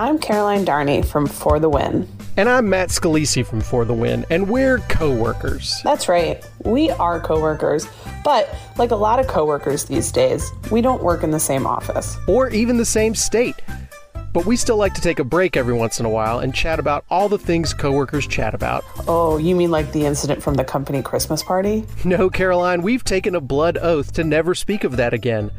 I'm Caroline Darney from For the Win. And I'm Matt Scalisi from For the Win, and we're co-workers. That's right. We are co-workers, but like a lot of co-workers these days, we don't work in the same office. Or even the same state. But we still like to take a break every once in a while and chat about all the things coworkers chat about. Oh, you mean like the incident from the company Christmas party? No, Caroline, we've taken a blood oath to never speak of that again.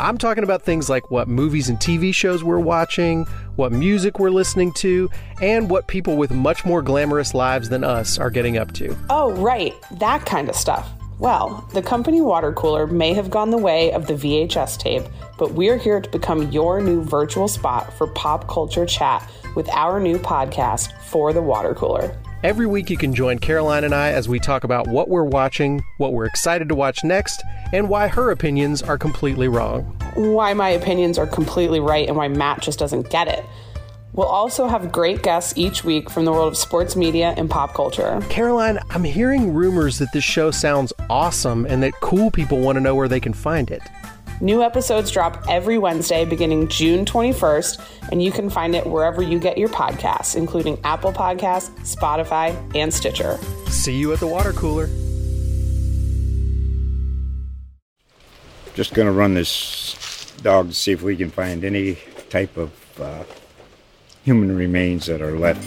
I'm talking about things like what movies and TV shows we're watching, what music we're listening to, and what people with much more glamorous lives than us are getting up to. Oh, right, that kind of stuff. Well, the company water cooler may have gone the way of the VHS tape, but we're here to become your new virtual spot for pop culture chat with our new podcast, For the Water Cooler. Every week, you can join Caroline and I as we talk about what we're watching, what we're excited to watch next, and why her opinions are completely wrong. Why my opinions are completely right and why Matt just doesn't get it. We'll also have great guests each week from the world of sports media and pop culture. Caroline, I'm hearing rumors that this show sounds awesome and that cool people want to know where they can find it. New episodes drop every Wednesday beginning June 21st, and you can find it wherever you get your podcasts, including Apple Podcasts, Spotify, and Stitcher. See you at the water cooler. Just going to run this dog to see if we can find any type of uh, human remains that are left.